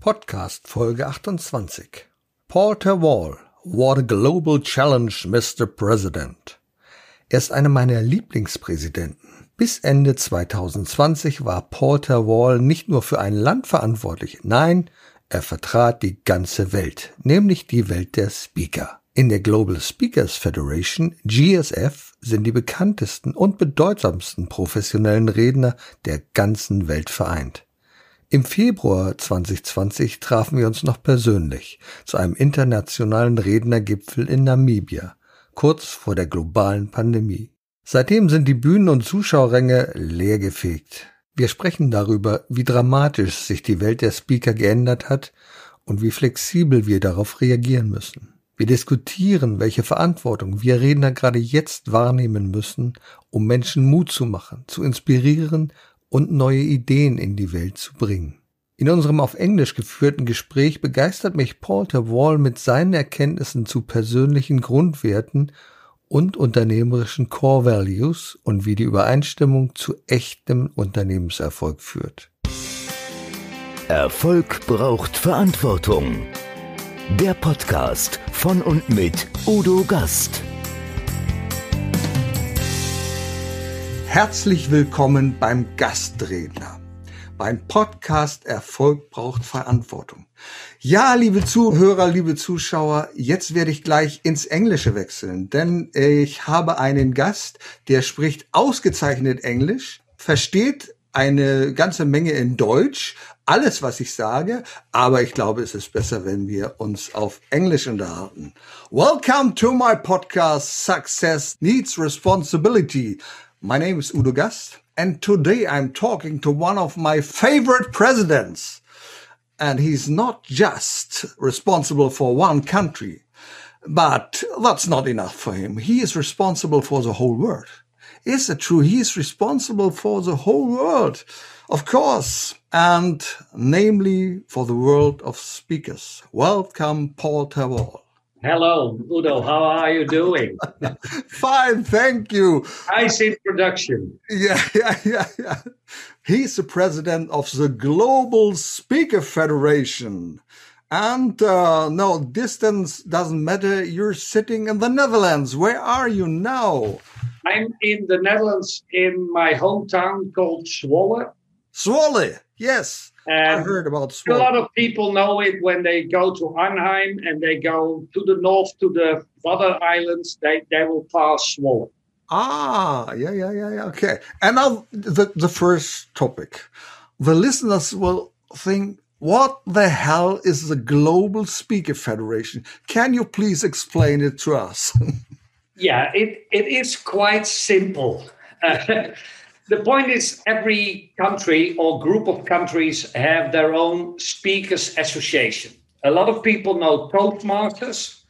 Podcast Folge 28. Porter Wall, What a Global Challenge, Mr. President. Er ist einer meiner Lieblingspräsidenten. Bis Ende 2020 war Porter Wall nicht nur für ein Land verantwortlich, nein, er vertrat die ganze Welt, nämlich die Welt der Speaker. In der Global Speakers Federation, GSF, sind die bekanntesten und bedeutsamsten professionellen Redner der ganzen Welt vereint. Im Februar 2020 trafen wir uns noch persönlich zu einem internationalen Rednergipfel in Namibia, kurz vor der globalen Pandemie. Seitdem sind die Bühnen und Zuschauerränge leergefegt. Wir sprechen darüber, wie dramatisch sich die Welt der Speaker geändert hat und wie flexibel wir darauf reagieren müssen. Wir diskutieren, welche Verantwortung wir Redner gerade jetzt wahrnehmen müssen, um Menschen Mut zu machen, zu inspirieren und neue Ideen in die Welt zu bringen. In unserem auf Englisch geführten Gespräch begeistert mich Paul Wall mit seinen Erkenntnissen zu persönlichen Grundwerten und unternehmerischen Core Values und wie die Übereinstimmung zu echtem Unternehmenserfolg führt. Erfolg braucht Verantwortung. Der Podcast von und mit Udo Gast. Herzlich willkommen beim Gastredner. Beim Podcast Erfolg braucht Verantwortung. Ja, liebe Zuhörer, liebe Zuschauer, jetzt werde ich gleich ins Englische wechseln, denn ich habe einen Gast, der spricht ausgezeichnet Englisch, versteht eine ganze Menge in Deutsch, alles, was ich sage, aber ich glaube, es ist besser, wenn wir uns auf Englisch unterhalten. Welcome to my podcast Success Needs Responsibility. My name is Udo Gast, and today I'm talking to one of my favorite presidents. And he's not just responsible for one country, but that's not enough for him. He is responsible for the whole world. Is it true? He is responsible for the whole world, of course, and namely for the world of speakers. Welcome, Paul ter Wal. Hello, Udo. How are you doing? Fine, thank you. Nice introduction. Yeah, yeah, yeah, yeah. He's the president of the Global Speaker Federation. And uh, no, distance doesn't matter. You're sitting in the Netherlands. Where are you now? I'm in the Netherlands in my hometown called Zwolle. Zwolle, yes. And I heard about A lot of people know it when they go to Arnhem and they go to the north to the Wadden Islands. They they will pass Zwolle. Ah, yeah, yeah, yeah, yeah. Okay. And now the, the first topic. The listeners will think, what the hell is the Global Speaker Federation? Can you please explain it to us? Yeah, it, it is quite simple. Uh, the point is, every country or group of countries have their own speakers association. A lot of people know Toastmasters.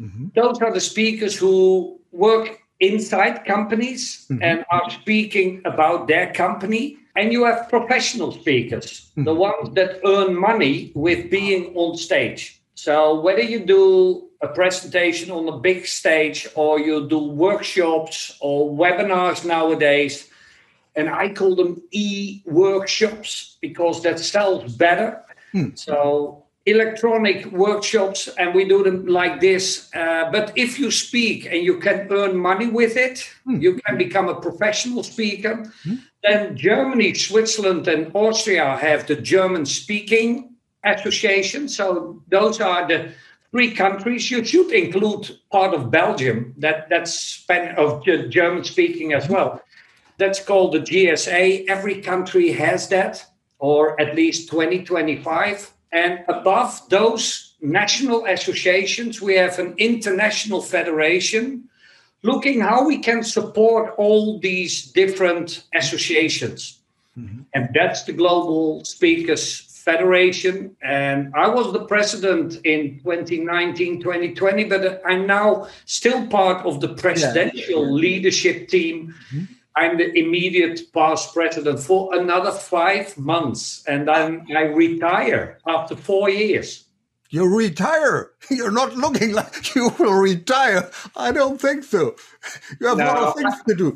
Mm-hmm. Those are the speakers who work inside companies mm-hmm. and are speaking about their company. And you have professional speakers, the mm-hmm. ones that earn money with being on stage. So whether you do a presentation on a big stage or you do workshops or webinars nowadays, and I call them e workshops because that sells better. Hmm. So electronic workshops, and we do them like this. Uh, but if you speak and you can earn money with it, hmm. you can become a professional speaker. Hmm. Then Germany, Switzerland, and Austria have the German speaking association. So those are the three countries. You should include part of Belgium that that's Span- of German speaking as well. That's called the GSA. Every country has that, or at least 2025. And above those national associations, we have an international federation looking how we can support all these different associations. Mm-hmm. And that's the Global Speakers Federation. And I was the president in 2019, 2020, but I'm now still part of the presidential leadership team. Mm-hmm. I'm the immediate past president for another five months, and then I retire after four years. you retire. You're not looking like you will retire. I don't think so. You have a lot of No, things to do.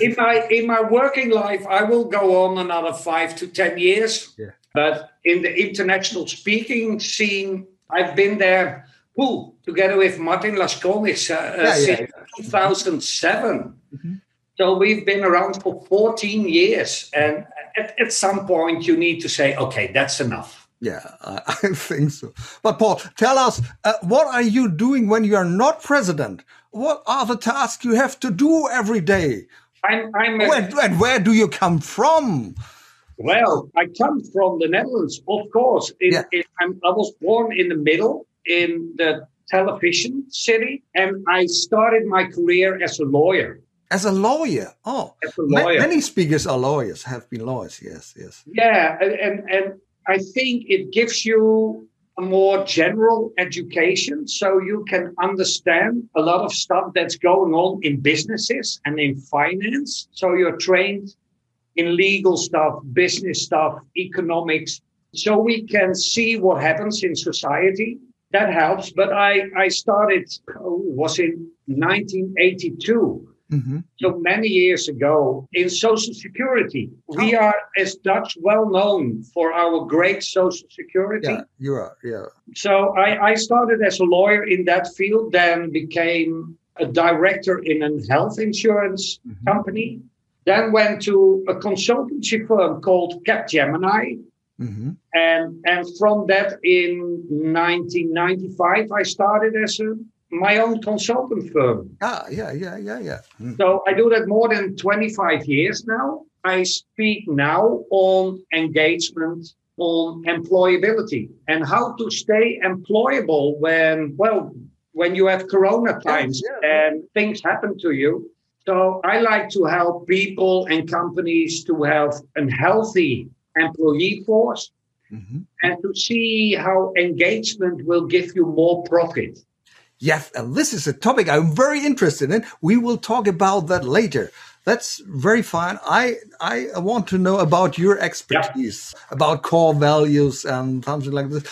in my in my working life, I will go on another five to ten years. Yeah. But in the international speaking scene, I've been there ooh, together with Martin Laschkolnig uh, yeah, since yeah. 2007. Mm-hmm. So we've been around for 14 years. And at, at some point, you need to say, okay, that's enough. Yeah, I, I think so. But Paul, tell us, uh, what are you doing when you are not president? What are the tasks you have to do every day? I'm, I'm a, where, and where do you come from? Well, I come from the Netherlands, of course. In, yeah. in, i was born in the middle in the television city, and I started my career as a lawyer. As a lawyer, oh, as a lawyer. many speakers are lawyers, have been lawyers. Yes, yes. Yeah, and and I think it gives you a more general education, so you can understand a lot of stuff that's going on in businesses and in finance. So you're trained in legal stuff, business stuff, economics, so we can see what happens in society. That helps. But I, I started, oh, was in 1982. Mm-hmm. So many years ago in Social Security. We oh. are, as Dutch, well known for our great Social Security. Yeah, you are, yeah. So I, I started as a lawyer in that field, then became a director in a health insurance mm-hmm. company. Then went to a consultancy firm called Capgemini. Mm-hmm. And, and from that, in 1995, I started as a, my own consultant firm. Ah, yeah, yeah, yeah, yeah. Mm. So I do that more than 25 years now. I speak now on engagement, on employability, and how to stay employable when, well, when you have Corona times yeah, yeah. and things happen to you. So I like to help people and companies to have a healthy employee force mm-hmm. and to see how engagement will give you more profit. Yes, and this is a topic I'm very interested in. We will talk about that later. That's very fine. I I want to know about your expertise about core values and something like this.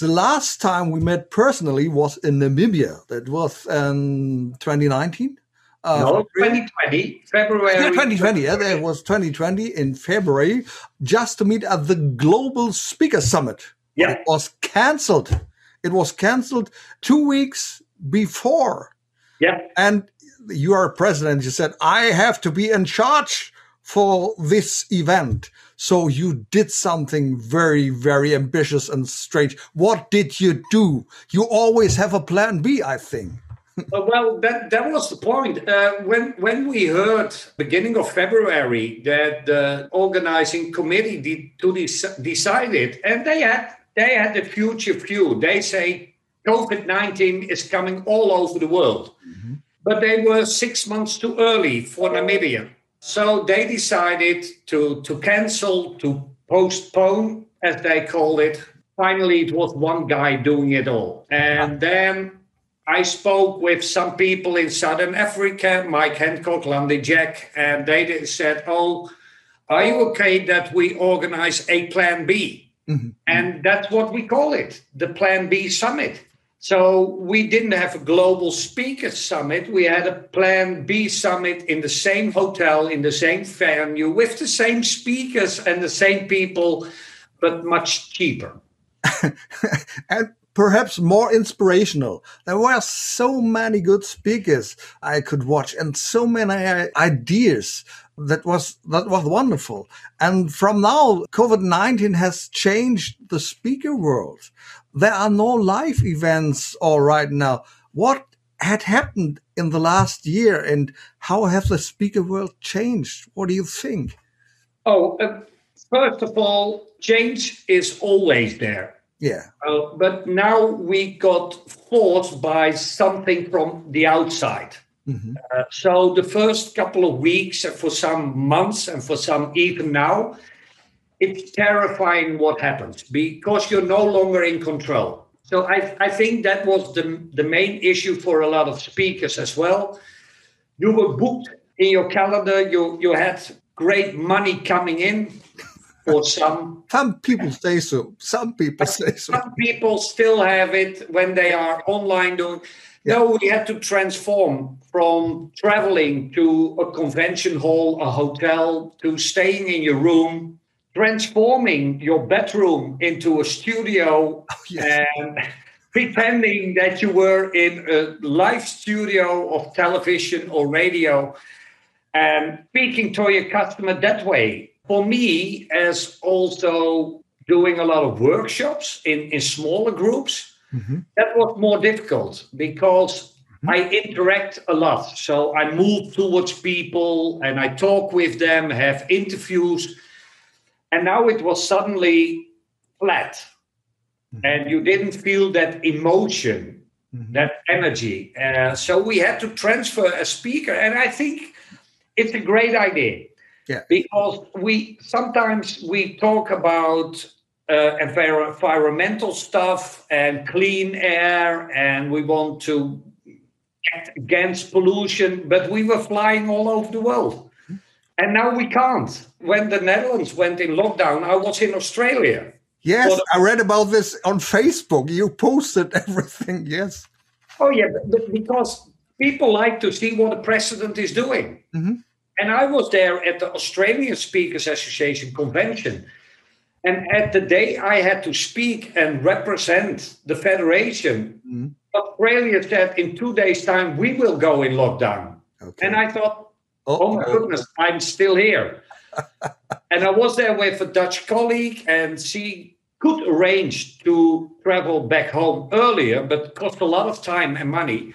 The last time we met personally was in Namibia. That was in 2019. Uh, no, 2020, February. Yeah, 2020. Yeah, there was 2020 in February, just to meet at the Global Speaker Summit. Yeah. It was cancelled. It was cancelled two weeks before. Yeah. And you are president. You said, I have to be in charge for this event. So you did something very, very ambitious and strange. What did you do? You always have a plan B, I think uh, well, that that was the point. Uh, when when we heard beginning of February that the organizing committee did, to de- decided, and they had they had a future view. They say COVID nineteen is coming all over the world, mm-hmm. but they were six months too early for Namibia. So they decided to to cancel, to postpone, as they called it. Finally, it was one guy doing it all, and then I spoke with some people in Southern Africa, Mike Hancock, Landy Jack, and they said, Oh, are you okay that we organize a Plan B? Mm-hmm. And that's what we call it the Plan B Summit. So we didn't have a global speaker summit. We had a Plan B summit in the same hotel, in the same venue, with the same speakers and the same people, but much cheaper. and perhaps more inspirational. There were so many good speakers I could watch and so many uh, ideas. That was, that was wonderful. And from now, COVID-19 has changed the speaker world. There are no live events all right now. What had happened in the last year and how has the speaker world changed? What do you think? Oh, uh, first of all, change is always there yeah. Uh, but now we got forced by something from the outside. Mm-hmm. Uh, so the first couple of weeks, and for some months, and for some even now, it's terrifying what happens because you're no longer in control. So I, I think that was the, the main issue for a lot of speakers as well. You were booked in your calendar, you, you had great money coming in, for some. Some people say so. Some people say so. Some people still have it when they are online doing. Yeah. No, we had to transform from traveling to a convention hall, a hotel, to staying in your room, transforming your bedroom into a studio Oh, yes. and pretending that you were in a live studio of television or radio and speaking to your customer that way. For me, as also doing a lot of workshops in, in smaller groups, Mhm. that was more difficult because I interact a lot. So I move towards people and I talk with them, have interviews. And now it was suddenly flat. And you didn't feel that emotion, Mhm. that energy. Uh, so we had to transfer a speaker. And I think it's a great idea Yeah. because we sometimes we talk about uh, environmental stuff and clean air and we want to act against pollution but we were flying all over the world and now we can't when the netherlands went in lockdown i was in australia Yes, I read about this on Facebook. You posted everything. Yes. Oh yeah, because people like to see what the president is doing. Mhm. And I was there at the Australian Speakers Association convention. And at the day I had to speak and represent the federation, Mhm. Australia said in two days' time we will go in lockdown. Okay. And I thought, oh my goodness, I'm still here. and I was there with a Dutch colleague, and she could arrange to travel back home earlier, but cost a lot of time and money.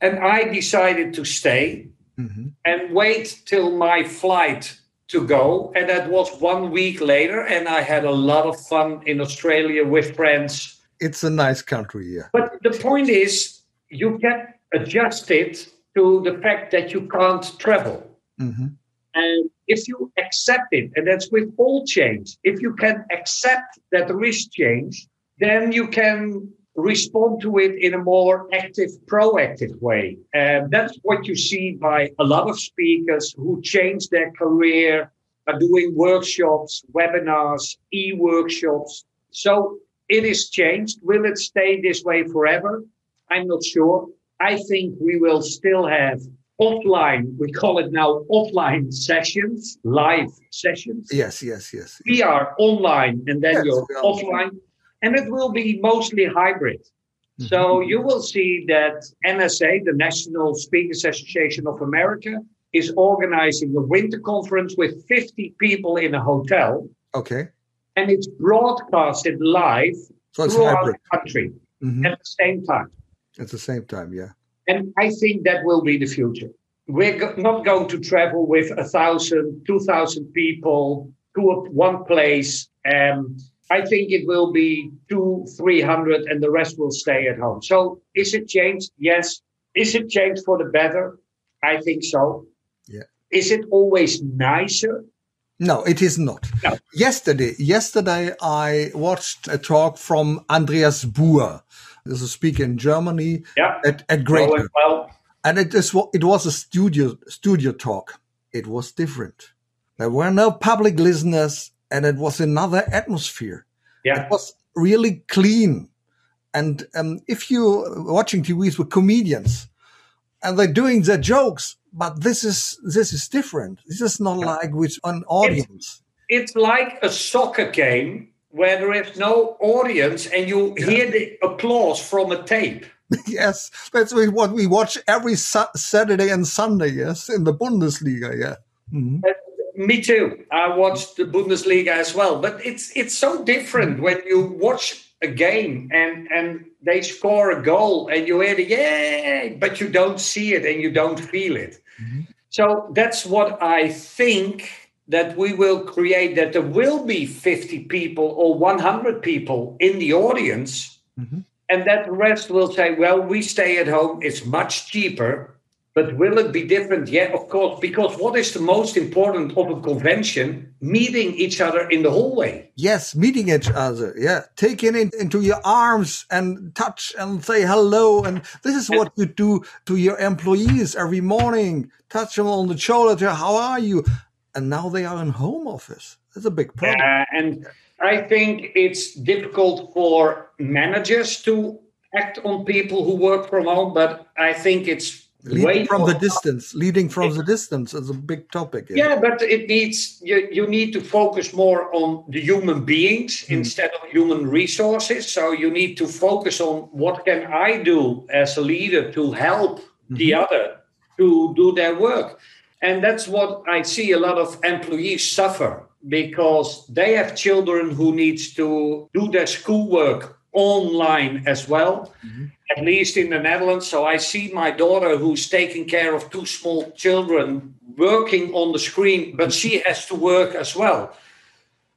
And I decided to stay Mhm. and wait till my flight to go. And that was one week later, and I had a lot of fun in Australia with friends. It's a nice country. Yeah. But the point is, you get adjusted to the fact that you can't travel. Mhm. And if you accept it, and that's with all change, if you can accept that there is change, then you can respond to it in a more active, proactive way. And that's what you see by a lot of speakers who change their career, by doing workshops, webinars, e workshops. So it is changed. Will it stay this way forever? I'm not sure. I think we will still have offline, we call it now offline sessions, live sessions. Yes. Yes. Yes. We are online and then Yes, you're offline, and it will be mostly hybrid. Mm-hmm. So you will see that NSA, the National Speakers Association of America, is organizing a winter conference with 50 people in a hotel, Okay. and it's broadcasted live So it's throughout hybrid. the country Mhm. at the same time. At the same time. Yeah. And I think that will be the future. We're go- not going to travel with a thousand, two thousand people to a, one place. And I think it will be two, three hundred, and the rest will stay at home. So is it changed? Yes. Is it changed for the better? I think so. Yeah. Is it always nicer? No, it is not. No. Yesterday, yesterday I watched a talk from Andreas Buhr. This is a speaker in Germany Yeah. at, at Great. Well, well, and it is it was a studio studio talk. It was different. There were no public listeners, and it was another atmosphere. yeah. It was really clean. And um, if you're watching TVs with comedians, and they're doing their jokes, but this is this is different. This is not like with an audience. it's like a soccer game where there is no audience and you hear the applause from a tape. yes, that's what we watch every Sa- Saturday and Sunday. Yes, in the Bundesliga. Yeah. Mhm. Me too. I watched the Bundesliga as well, but it's it's so different when you watch a game and and they score a goal and you hear the yay, but you don't see it and you don't feel it. So that's what I think that we will create. That there will be fifty people or one hundred people in the audience, Mhm. and that the rest will say, "Well, we stay at home. It's much cheaper." But will it be different? Yeah, of course. Because what is the most important of a convention? Meeting each other in the hallway. Yes, meeting each other. Yeah, taking it into your arms and touch and say hello. And this is what you do to your employees every morning. Touch them on the shoulder. How are you? And now they are in home office. That's a big problem. Uh, and I think it's difficult for managers to act on people who work from home, but I think it's leading from the distance. Leading from the distance is a big topic yeah, yeah but it needs you, you need to focus more on the human beings mm. instead of human resources. So you need to focus on what can i do as a leader to help mm-hmm. the other to do their work. And that's what i see a lot of employees suffer because they have children who needs to do their schoolwork online as well. Mm-hmm at least in the Netherlands. So I see my daughter, who's taking care of two small children, working on the screen, but she has to work as well.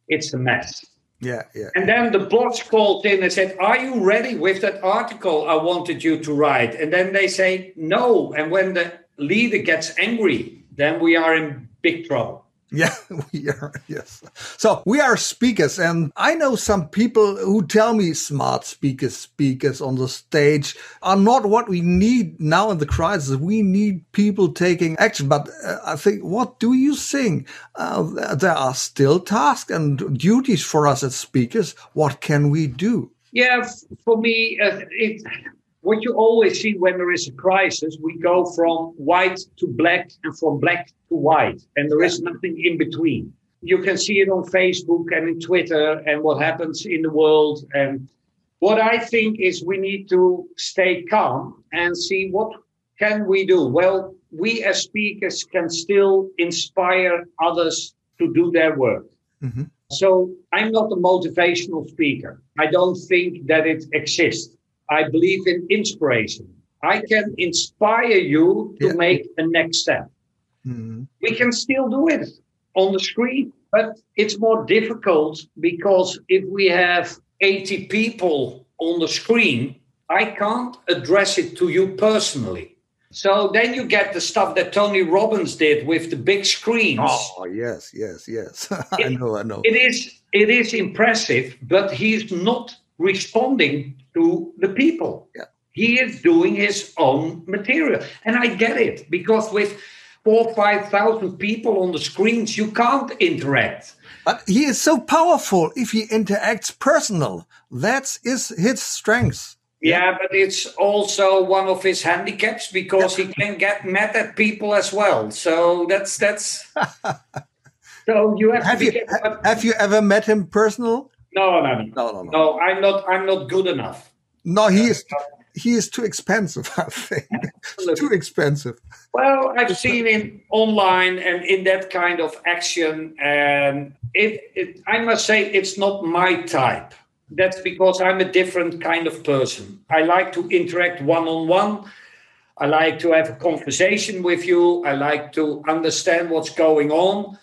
It's a mess. Yeah, yeah. And then the boss called in and said, Are you ready with that article I wanted you to write? And then they say, No. And when the leader gets angry, then we are in big trouble. Yeah, we are. Yes. So we are speakers, and I know some people who tell me smart speakers, speakers on the stage are not what we need now in the crisis. We need people taking action. But uh, I think, what do you think? Uh, there are still tasks and duties for us as speakers. What can we do? Yeah, for me, uh, it what you always see when there is a crisis, we go from white to black and from black to white, and there is nothing in between. You can see it on Facebook and in Twitter and what happens in the world. And what I think is we need to stay calm and see what can we do. Well, we as speakers can still inspire others to do their work. Mm-hmm. So I'm not a motivational speaker. I don't think that it exists. I believe in inspiration. I can inspire you to yeah. make a next step. Mm-hmm. We can still do it on the screen, but it's more difficult because if we have 80 people on the screen, I can't address it to you personally. So then you get the stuff that Tony Robbins did with the big screens. Oh yes, yes, yes. I know, I know. It is it is impressive, but he's not responding to the people. Yeah. He is doing his own material. And I get it because with four, 5,000 people on the screens, you can't interact. But he is so powerful if he interacts personal. That's his, his strength. Yeah, but it's also one of his handicaps because he can get mad at people as well. So that's that's. so you have, have you have you ever met him personal? No, no, no, no, no, no. I'm not. I'm not good enough. No, he is. He is too expensive. I think too expensive. Well, I've seen him online and in that kind of action, and it, it. I must say, it's not my type. That's because I'm a different kind of person. I like to interact one on one. I like to have a conversation with you. I like to understand what's going on.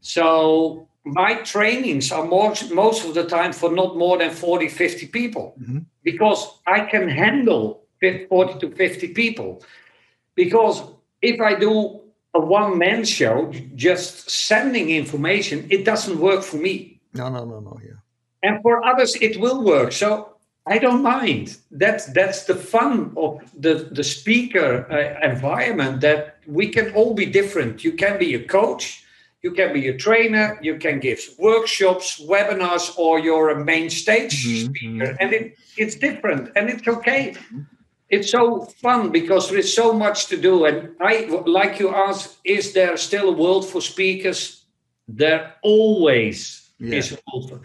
So my trainings are most, most of the time for not more than 40, 50 people mm-hmm. because I can handle 40 to 50 people. Because if I do a one man show, just sending information, it doesn't work for me. No, no, no, no, yeah. And for others, it will work. So I don't mind. That's that's the fun of the the speaker uh, environment. That we can all be different. You can be a coach you can be a trainer, you can give workshops, webinars, or you're a main stage mm-hmm. speaker. And it, it's different and it's okay. It's so fun because there is so much to do. And I like you asked, is there still a world for speakers? There always yeah. is a world for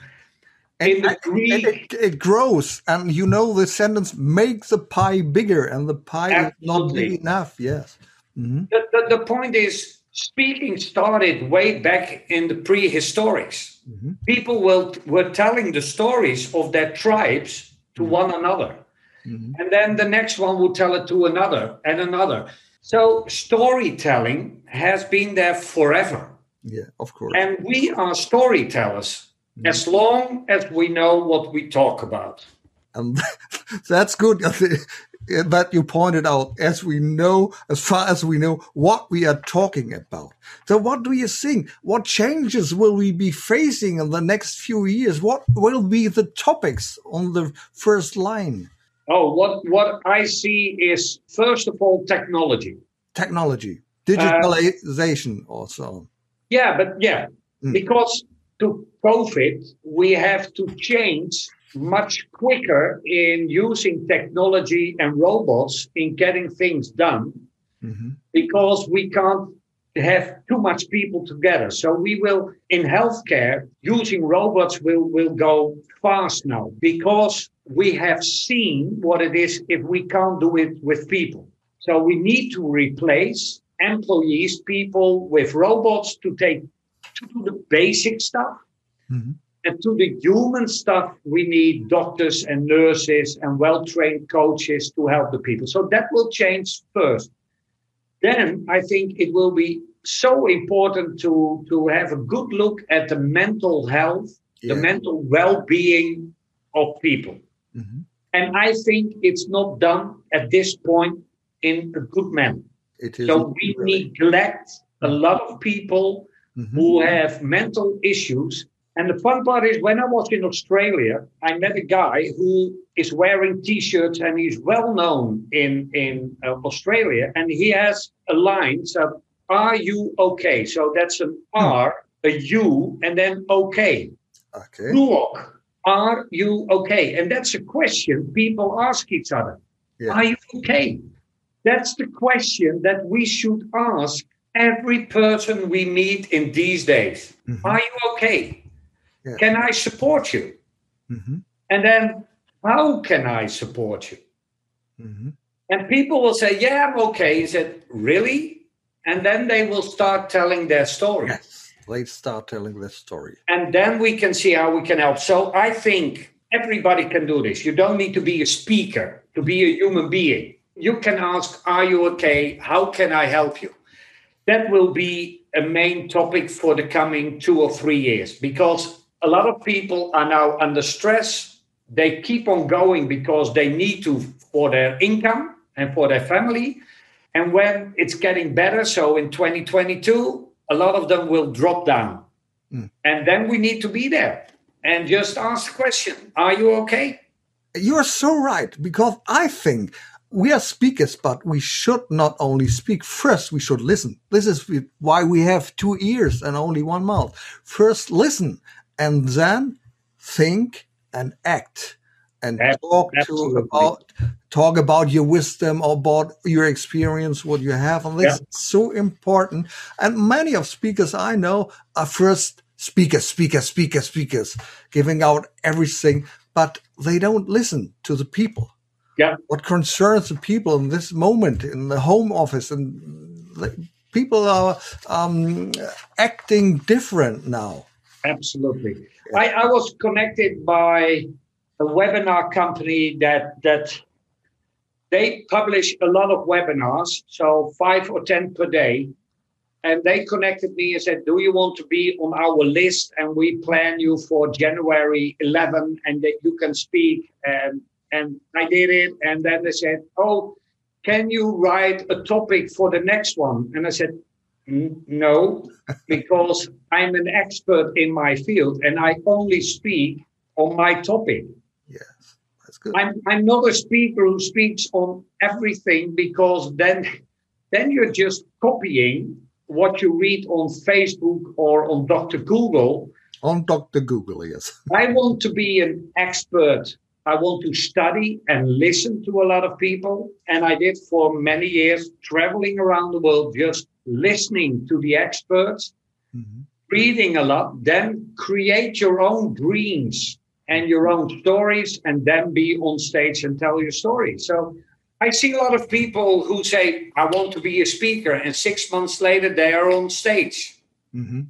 and, Greek, it, it, grows, and you know the sentence "make the pie bigger," and the pie absolutely. is not big enough. Yes. Mm-hmm. The, the, the point is, speaking started way back in the prehistorics. Mm-hmm. People will, were telling the stories of their tribes to mm-hmm. one another. Mm-hmm. And then the next one would tell it to another and another. So storytelling has been there forever. Yeah, of course. And we are storytellers mm-hmm. as long as we know what we talk about. And that's good. that you pointed out, as we know, as far as we know, what we are talking about. So what do you think? What changes will we be facing in the next few years? What will be the topics on the first line? Oh, what, what I see is, first of all, technology. Technology, digitalization uh, also. Yeah, but yeah, mm. because to COVID, we have to change much quicker in using technology and robots in getting things done Mm-hmm. because we can't have too much people together. So we will in healthcare using robots will will go fast now because we have seen what it is if we can't do it with people. So we need to replace employees, people with robots to take to do the basic stuff. Mhm. And to the human stuff, we need doctors and nurses and well trained coaches to help the people. So that will change first. Then I think it will be so important to, to have a good look at the mental health, the mental well being of people. Mhm. And I think it's not done at this point in a good manner. It is So we neglect a lot of people Mhm. who have mental issues. And the fun part is when I was in Australia, I met a guy who is wearing t-shirts and he's well known in, in uh, Australia. And he has a line, so are you okay? So that's an R, a U, and then okay. Okay. Luok, are you okay? And that's a question people ask each other. Yeah. Are you okay? That's the question that we should ask every person we meet in these days. Mhm. Are you okay? Yeah. Can I support you? Mhm. And then, how can I support you? Mhm. And people will say, Yeah, I'm okay. He said, Really? And then they will start telling their story. Yes. Let's start telling their story. and then we can see how we can help. So I think everybody can do this. You don't need to be a speaker to be a human being. You can ask, Are you okay? How can I help you? That will be a main topic for the coming two or three years because a lot of people are now under stress. They keep on going because they need to for their income and for their family. And when it's getting better, so in 2022, a lot of them will drop down. Hmm. And then we need to be there and just ask the question Are you okay? You are so right because I think we are speakers, but we should not only speak. First, we should listen. This is why we have two ears and only one mouth. First, listen and then think and act and talk to about talk about your wisdom or about your experience, what you have, and this Yeah. is so important. And many of speakers I know are first speakers, speakers, speakers, speakers, giving out everything, but they don't listen to the people. Yeah. What concerns the people in this moment in the home office, and the people are um, acting different now. Absolutely. I, I was connected by a webinar company that that they publish a lot of webinars, so five or ten per day. And they connected me and said, Do you want to be on our list? And we plan you for January 11 and that you can speak. And, and I did it. And then they said, Oh, can you write a topic for the next one? And I said, "Mm, No, because I'm an expert in my field and I only speak on my topic. Yes, that's good. I'm, I'm not a speaker who speaks on everything because then then you're just copying what you read on Facebook or on Dr. Google. On Dr. Google, yes. I want to be an expert. I want to study and listen to a lot of people. And I did for many years, traveling around the world, just listening to the experts, Mhm. reading a lot, then create your own dreams and your own stories, and then be on stage and tell your story. So I see a lot of people who say, I want to be a speaker, and six months later, they are on stage. Mhm.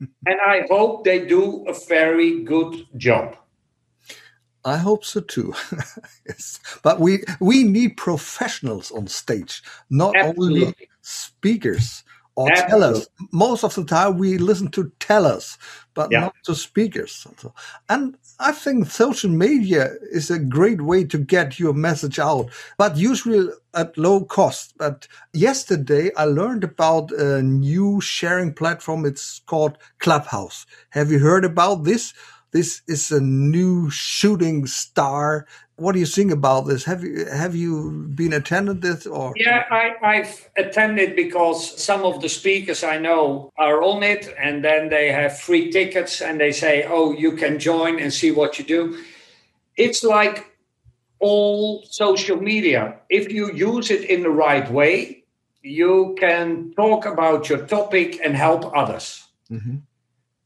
And I hope they do a very good job. I hope so too. yes. But we we need professionals on stage, not only Absolutely. Speakers or tellers. Most of the time we listen to tellers, but Yeah. not to speakers. And I think social media is a great way to get your message out, but usually at low cost. But yesterday I learned about a new sharing platform. It's called Clubhouse. Have you heard about this? This is a new shooting star. What do you think about this? Have you have you been attended this or Yeah, I, I've attended because some of the speakers I know are on it, and then they have free tickets, and they say, "Oh, you can join and see what you do." It's like all social media. If you use it in the right way, you can talk about your topic and help others. Mm-hmm.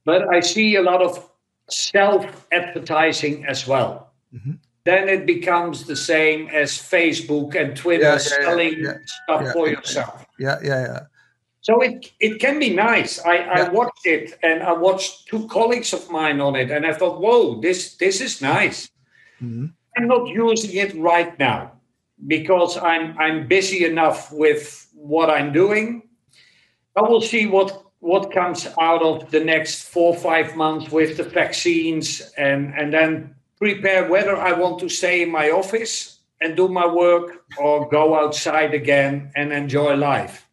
But I see a lot of self advertising as well. Mm-hmm. Then it becomes the same as Facebook and Twitter Yeah, yeah, selling yeah, stuff for yourself. Yeah, yeah, yeah. So it it can be nice. I, I watched it and I watched two colleagues of mine on it, and I thought, whoa, this this is nice. Mhm. I'm not using it right now because I'm I'm busy enough with what I'm doing. I will see what what comes out of the next four or five months with the vaccines and and then prepare whether I want to stay in my office and do my work or go outside again and enjoy life.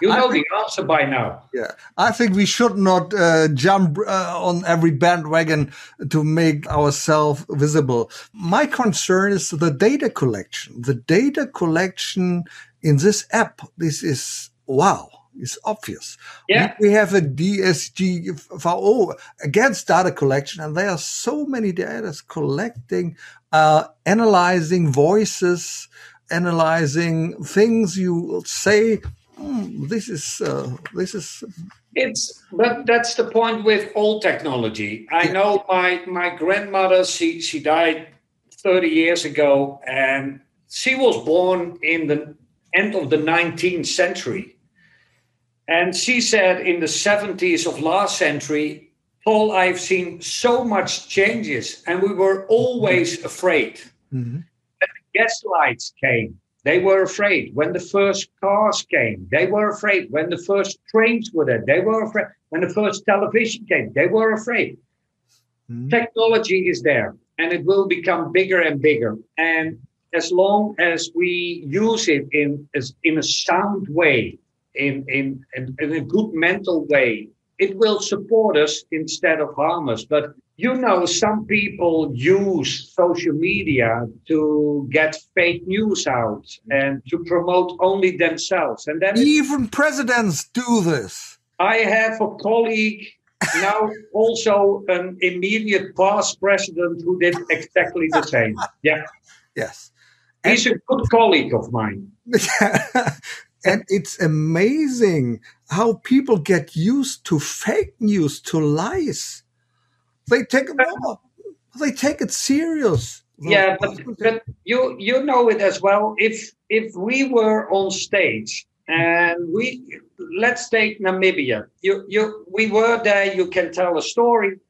You know think- the answer by now. Yeah, I think we should not uh, jump uh, on every bandwagon to make ourselves visible. My concern is the data collection. The data collection in this app, this is wow, it's obvious. Yeah. We, we have a DSGVO against data collection, and there are so many data collecting, uh, analyzing voices, analyzing things you say. "Hmm, this is uh, this is It's but that's the point with all technology. I Yeah. know my my grandmother. She she died thirty years ago, and she was born in the end of the nineteenth century. And she said in the seventies of last century, Paul, I've seen so much changes, and we were always afraid. Mhm. gas lights came, they were afraid. When the first cars came, they were afraid. When the first trains were there, they were afraid. When the first television came, they were afraid. Mhm. Technology is there and it will become bigger and bigger. And as long as we use it in, as, in a sound way, in, in, in, in a good mental way, it will support us instead of harm us. But you know, some people use social media to get fake news out and to promote only themselves. And then even presidents do this. I have a colleague now, also an immediate past president who did exactly the same. Yeah, Yes. he's a good colleague of mine. and it's amazing how people get used to fake news, to lies. They take it more. They take it serious. Yeah, but, but you you know it as well. If if we were on stage and we let's take Namibia, you you we were there. You can tell a story,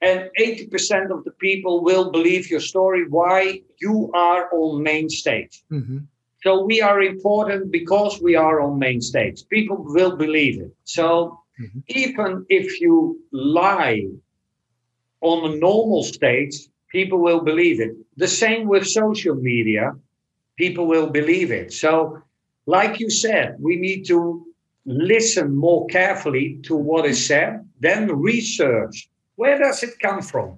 and eighty percent of the people will believe your story. Why you are on main stage? Mhm. So we are important because we are on main stage. People will believe it. So Mhm. even if you lie on a normal stage, people will believe it. The same with social media, people will believe it. So, like you said, we need to listen more carefully to what is said, then research where does it come from.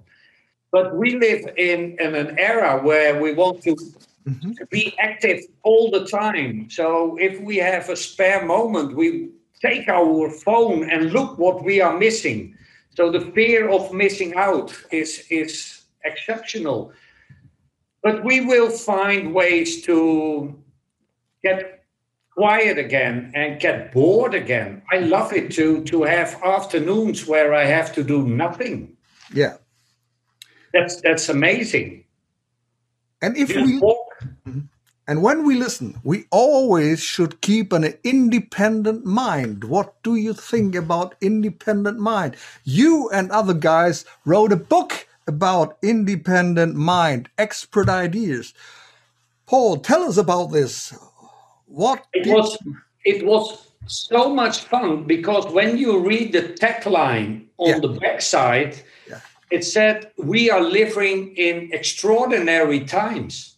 But we live in, in an era where we want to Mhm. be active all the time. So if we have a spare moment, we take our phone and look what we are missing. So the fear of missing out is is exceptional. But we will find ways to get quiet again and get bored again. I love it to to have afternoons where I have to do nothing. Yeah. That's that's amazing. And if we and when we listen, we always should keep an independent mind. What do you think about independent mind? You and other guys wrote a book about independent mind, expert ideas. Paul, tell us about this. What It was it was so much fun because when you read the tagline on Yeah. the backside, Yeah. it said, "We are living in extraordinary times."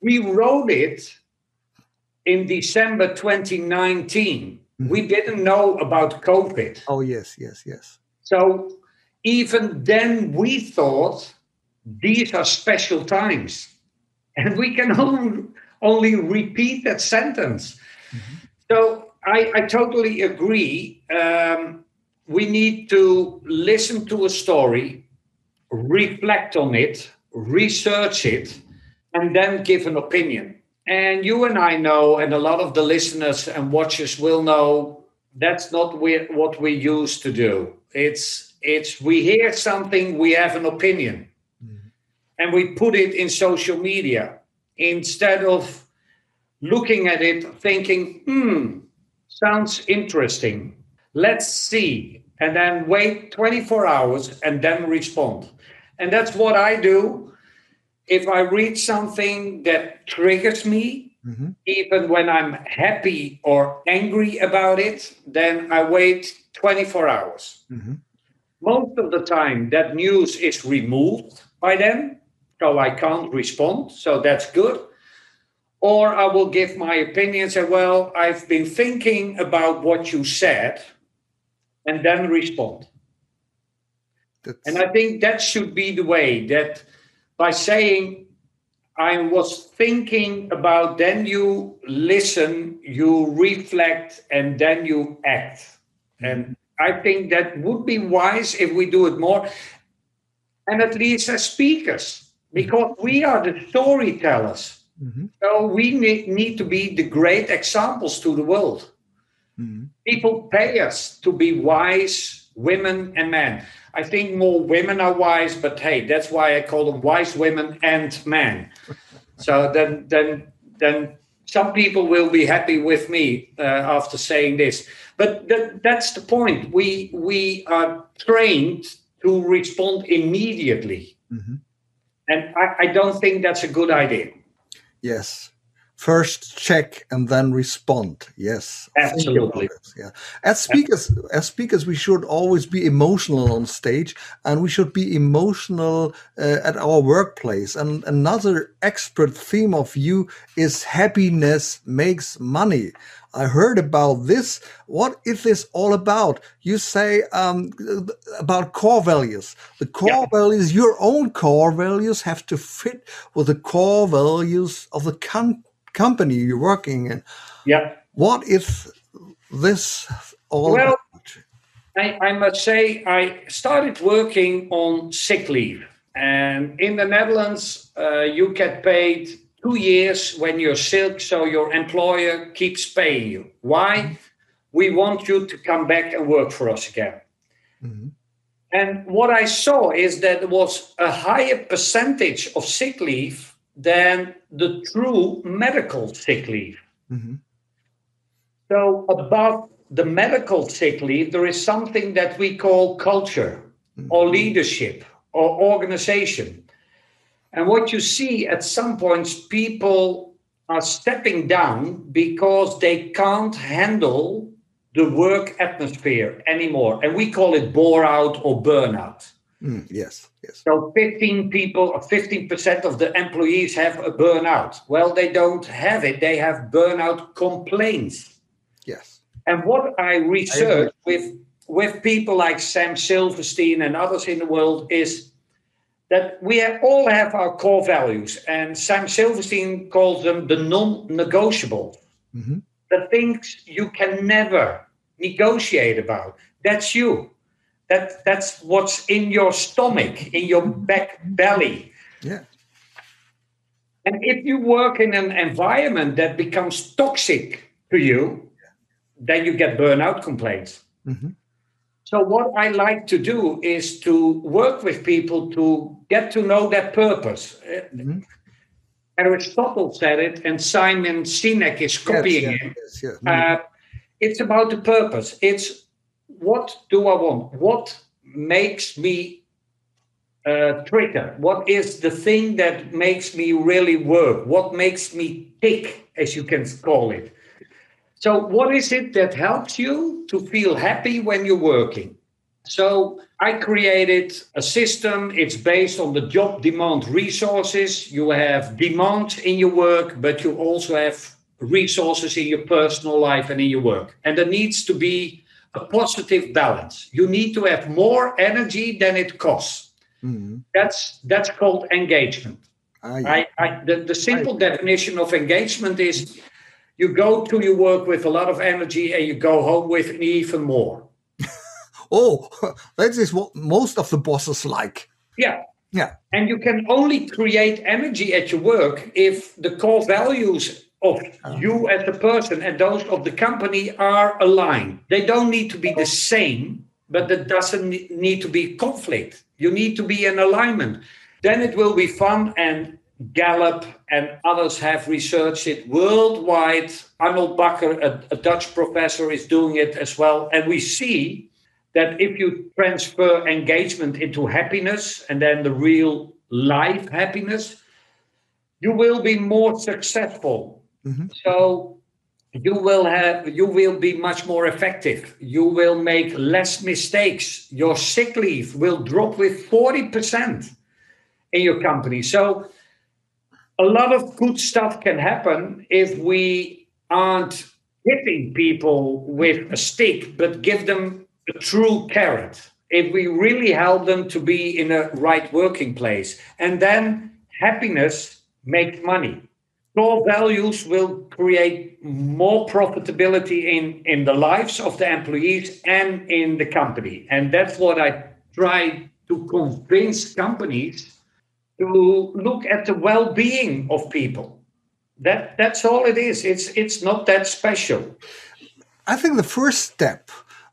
We wrote it in December 2019. Mm-hmm. We didn't know about COVID. Oh yes, yes, yes. So even then, we thought these are special times. And we can only, only repeat that sentence. So I, I totally agree. Um, we need to listen to a story, reflect on it, research it, and then give an opinion. And you and I know, and a lot of the listeners and watchers will know, that's not what we used to do. It's it's we hear something, we have an opinion, mm-hmm. and we put it in social media instead of looking at it, thinking, "Hmm, sounds interesting. Let's see," and then wait 24 hours and then respond. And that's what I do. If I read something that triggers me, mm-hmm. even when I'm happy or angry about it, then I wait 24 hours. Mm-hmm. Most of the time, that news is removed by them, so I can't respond. So that's good. Or I will give my opinion, say, Well, I've been thinking about what you said, and then respond. That's... And I think that should be the way that by saying, I was thinking about, then you listen, you reflect, and then you act. And I think that would be wise if we do it more. And at least as speakers, because we are the storytellers. Mm-hmm. So we need, need to be the great examples to the world. Mm-hmm. People pay us to be wise women and men. I think more women are wise, but hey, that's why I call them wise women and men. so then, then, then some people will be happy with me uh, after saying this. But th- that's the point. We we are trained to respond immediately, mm-hmm. and I, I don't think that's a good idea. Yes, first check and then respond yes absolutely yeah as speakers as speakers we should always be emotional on stage and we should be emotional uh, at our workplace and another expert theme of you is happiness makes money I heard about this. What is this all about? You say um, about core values. The core yeah. values, your own core values, have to fit with the core values of the country company you're working in. Yeah. What is this all well, about? I, I must say, I started working on sick leave. And in the Netherlands, uh, you get paid two years when you're sick, so your employer keeps paying you. Why? We want you to come back and work for us again. Mm-hmm. And what I saw is that there was a higher percentage of sick leave than the true medical sick leave. Mm-hmm. So, above the medical sick leave, there is something that we call culture mm-hmm. or leadership or organization. And what you see at some points, people are stepping down because they can't handle the work atmosphere anymore. And we call it bore out or burnout. Mm, yes, yes. So 15 people or 15% of the employees have a burnout. Well, they don't have it, they have burnout complaints. Yes. And what I research I with with people like Sam Silverstein and others in the world is that we have, all have our core values, and Sam Silverstein calls them the non-negotiable, mm-hmm. the things you can never negotiate about. That's you that that's what's in your stomach in your back belly. Yeah. And if you work in an environment that becomes toxic to you then you get burnout complaints. Mm-hmm. so what i like to do is to work with people to get to know their purpose. Mm-hmm. aristotle said it and simon sinek is copying yes, yes, it yes, uh, it's about the purpose. It's what do I want? What makes me uh, trigger? What is the thing that makes me really work? What makes me tick, as you can call it? So, what is it that helps you to feel happy when you're working? So, I created a system. It's based on the job demand resources. You have demand in your work, but you also have resources in your personal life and in your work. And there needs to be a positive balance. You need to have more energy than it costs. Mm-hmm. That's that's called engagement. Ah, yeah. I, I, the, the simple I, definition of engagement is you go to your work with a lot of energy and you go home with even more. oh, that is what most of the bosses like. Yeah, Yeah. And you can only create energy at your work if the core values of you oh. as a person and those of the company are aligned. They don't need to be the oh. same, but there doesn't need to be conflict. You need to be in alignment. Then it will be fun and Gallup and others have researched it worldwide. Arnold Bakker, a, a, Dutch professor, is doing it as well. And we see that if you transfer engagement into happiness and then the real life happiness, you will be more successful. Mm-hmm. So you will have you will be much more effective. You will make less mistakes. Your sick leave will drop with 40% in your company. So a lot of good stuff can happen if we aren't hitting people with a stick, but give them a true carrot. If we really help them to be in a right working place, and then happiness makes money. Core values will create more profitability in, in the lives of the employees and in the company. And that's what I try to convince companies to look at the well-being of people. That that's all it is. It's it's not that special. I think the first step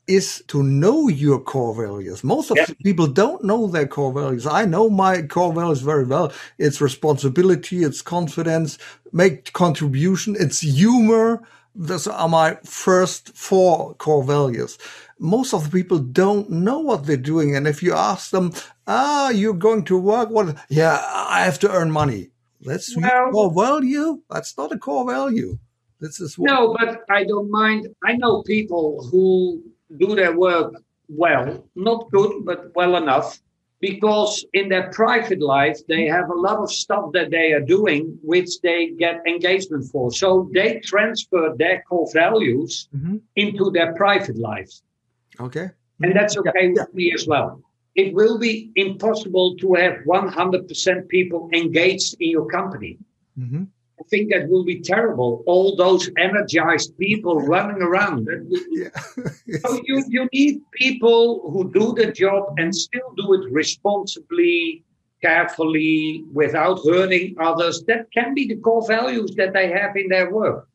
is to know your core values. Most of yeah. people don't know their core values. I know my core values very well. It's responsibility, it's confidence, make contribution, it's humor. Those are my first four core values. Most of the people don't know what they're doing. And if you ask them, ah, you're going to work. What? Yeah, I have to earn money. That's well, core value. That's not a core value. This is what no, but I don't mind. I know people who do their work well, not good, but well enough, because in their private life they have a lot of stuff that they are doing, which they get engagement for. So they transfer their core values mm-hmm. into their private life. Okay. And that's okay yeah. with me as well it will be impossible to have 100% people engaged in your company. Mm-hmm. Think that will be terrible. All those energized people running around. yeah. so you, you need people who do the job and still do it responsibly, carefully, without hurting others. That can be the core values that they have in their work.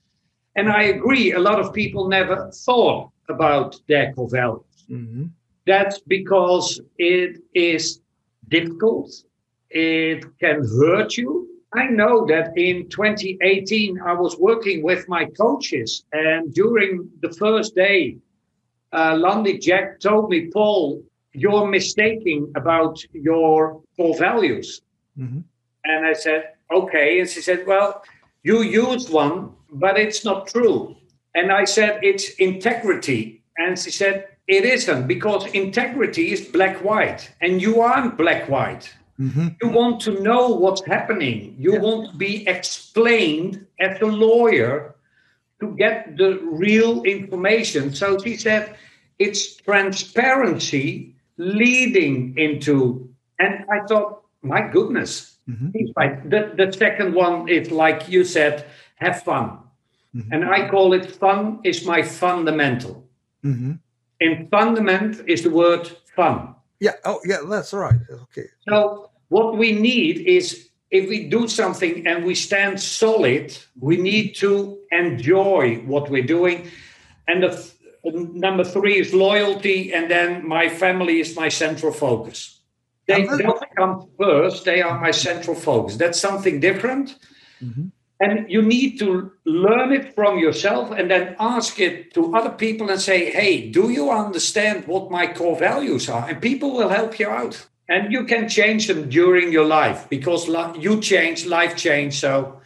And I agree, a lot of people never thought about their core values. Mm-hmm. That's because it is difficult. It can hurt you. I know that in 2018, I was working with my coaches, and during the first day, uh, Landy Jack told me, Paul, you're mistaking about your core values. Mm-hmm. And I said, okay. And she said, well, you used one, but it's not true. And I said, it's integrity. And she said, it isn't because integrity is black white, and you aren't black white. Mm-hmm. You want to know what's happening. You yeah. want to be explained as a lawyer to get the real information. So she said it's transparency leading into, and I thought, my goodness, mm-hmm. right. The, the second one is like you said, have fun. Mm-hmm. And I call it fun is my fundamental. Mm-hmm in fundament is the word fun. Yeah. Oh, yeah. That's right. Okay. So what we need is if we do something and we stand solid, we need to enjoy what we're doing. And the th- number three is loyalty, and then my family is my central focus. They don't come first; they are my central focus. That's something different. Mm-hmm. And you need to learn it from yourself and then ask it to other people and say, hey, do you understand what my core values are? And people will help you out. And you can change them during your life because you change, life change. So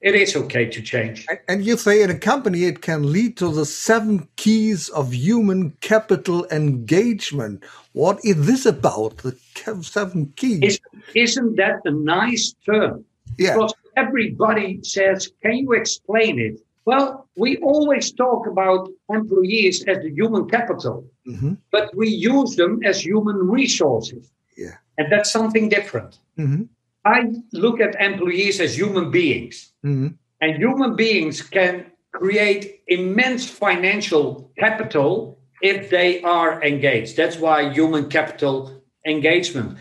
it is okay to change. And you say in a company, it can lead to the seven keys of human capital engagement. What is this about? The seven keys? Isn't that a nice term? Yeah. Because everybody says, Can you explain it? Well, we always talk about employees as the human capital, mm-hmm. but we use them as human resources. Yeah. And that's something different. Mm-hmm. I look at employees as human beings, mm-hmm. and human beings can create immense financial capital if they are engaged. That's why human capital engagement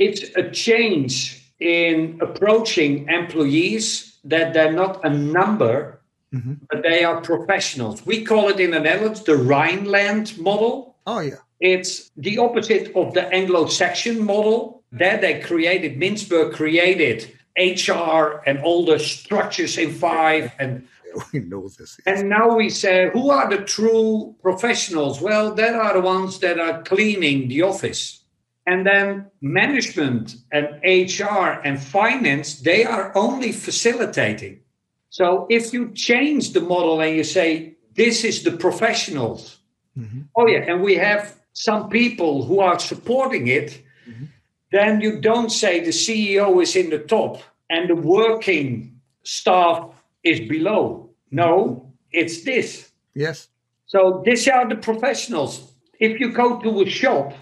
it's a change in approaching employees that they're not a number, mm-hmm. but they are professionals. We call it in the Netherlands the Rhineland model. Oh, yeah. It's the opposite of the Anglo Saxon model. There they created, Mintzberg created HR and all the structures in five and we know this. And now we say, who are the true professionals? Well, that are the ones that are cleaning the office. And then management and HR and finance, they are only facilitating. So if you change the model and you say, this is the professionals, mm-hmm. oh, yeah, and we have some people who are supporting it, mm-hmm. then you don't say the CEO is in the top and the working staff is below. No, it's this. Yes. So these are the professionals. If you go to a shop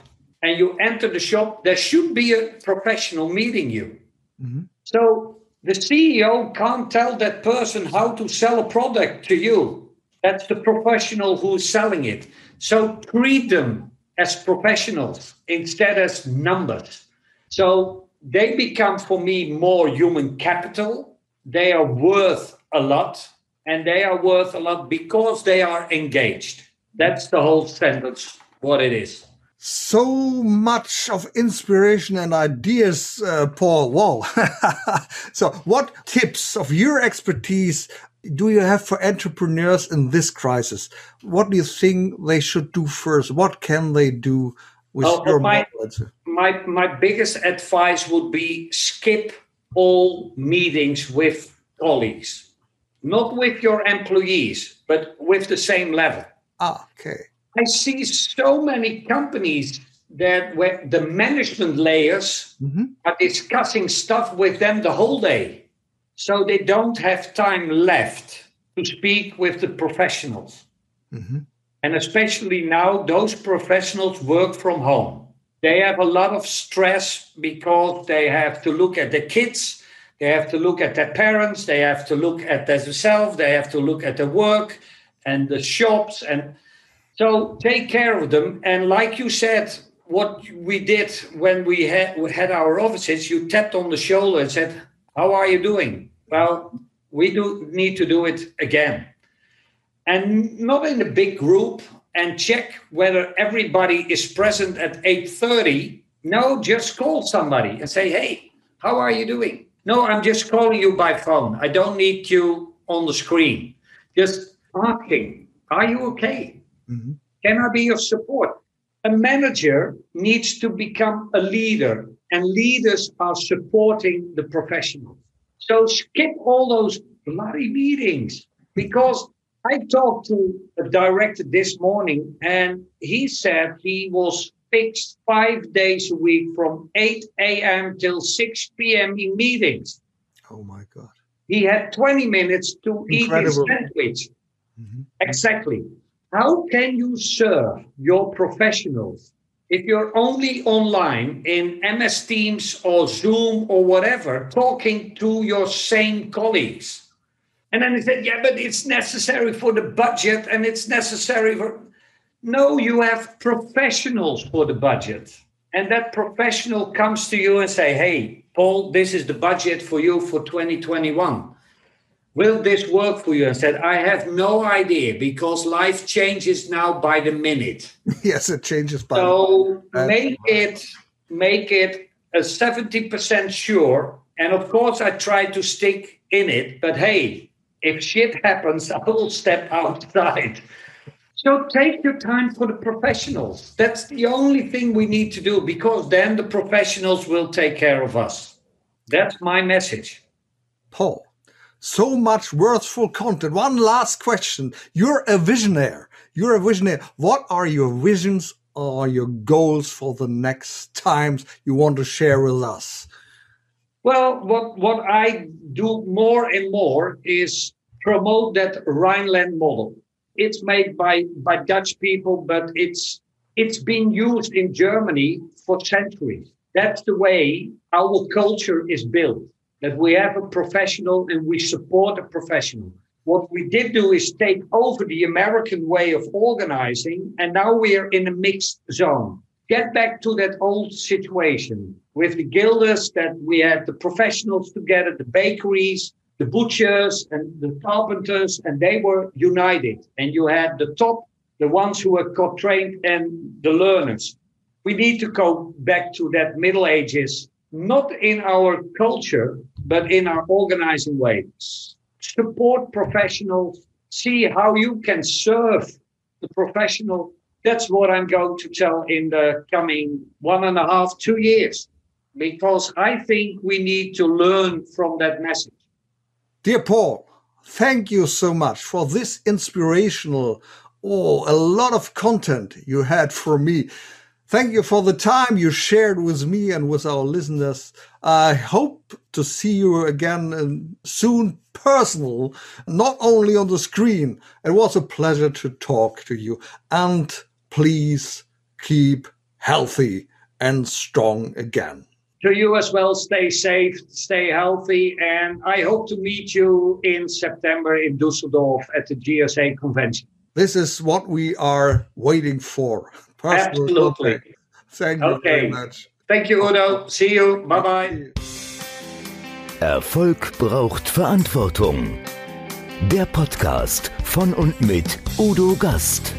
and you enter the shop, there should be a professional meeting you. Mm-hmm. So the CEO can't tell that person how to sell a product to you. That's the professional who's selling it. So treat them as professionals instead as numbers. So they become for me more human capital. They are worth a lot and they are worth a lot because they are engaged. That's the whole sentence, what it is. So much of inspiration and ideas, uh, Paul. Wow. so, what tips of your expertise do you have for entrepreneurs in this crisis? What do you think they should do first? What can they do with oh, your my, my, my biggest advice would be skip all meetings with colleagues, not with your employees, but with the same level. Ah, okay. I see so many companies that where the management layers mm-hmm. are discussing stuff with them the whole day. So they don't have time left to speak with the professionals. Mm-hmm. And especially now, those professionals work from home. They have a lot of stress because they have to look at the kids, they have to look at their parents, they have to look at themselves, they have to look at the work and the shops. And so take care of them. And like you said, what we did when we had, we had our offices, you tapped on the shoulder and said, How are you doing? Well, we do need to do it again. And not in a big group and check whether everybody is present at 8.30 no just call somebody and say hey how are you doing? No i'm just calling you by phone. I don't need you on the screen. Just asking are you okay? Mm-hmm. can i be of support? A manager needs to become a leader and leaders are supporting the professionals so skip all those bloody meetings because I talked to a director this morning, and he said he was fixed five days a week from 8 a.m. till 6 p.m. in meetings. Oh my God. He had 20 minutes to Incredible. eat his sandwich. Mm-hmm. Exactly. How can you serve your professionals if you're only online in MS Teams or Zoom or whatever, talking to your same colleagues? And then he said, Yeah, but it's necessary for the budget and it's necessary for. No, you have professionals for the budget. And that professional comes to you and say, Hey, Paul, this is the budget for you for 2021. Will this work for you? And said, I have no idea because life changes now by the minute. yes, it changes by so make it make it a 70% sure. And of course I try to stick in it, but hey, if shit happens, I will step outside. So take your time for the professionals. That's the only thing we need to do because then the professionals will take care of us. That's my message. Paul, so much worthful content. One last question. You're a visionary. You're a visionary. What are your visions or your goals for the next times you want to share with us? Well, what, what I do more and more is promote that Rhineland model. It's made by, by Dutch people, but it's it's been used in Germany for centuries. That's the way our culture is built. That we have a professional and we support a professional. What we did do is take over the American way of organizing, and now we are in a mixed zone. get back to that old situation with the guilders that we had the professionals together, the bakeries, the butchers and the carpenters, and they were united. And you had the top, the ones who were co-trained and the learners. We need to go back to that Middle Ages, not in our culture, but in our organizing ways. Support professionals, see how you can serve the professional. That's what I'm going to tell in the coming one and a half, two years, because I think we need to learn from that message. Dear Paul, thank you so much for this inspirational, oh, a lot of content you had for me. Thank you for the time you shared with me and with our listeners. I hope to see you again uh, soon personal, not only on the screen. It was a pleasure to talk to you and please keep healthy and strong again to you as well. Stay safe, stay healthy, and I hope to meet you in September in Dusseldorf at the GSA convention. This is what we are waiting for. Absolutely. Thank you okay. very much. Thank you, Udo. See you. Bye bye. Erfolg braucht Verantwortung. Der Podcast von und mit Udo Gast.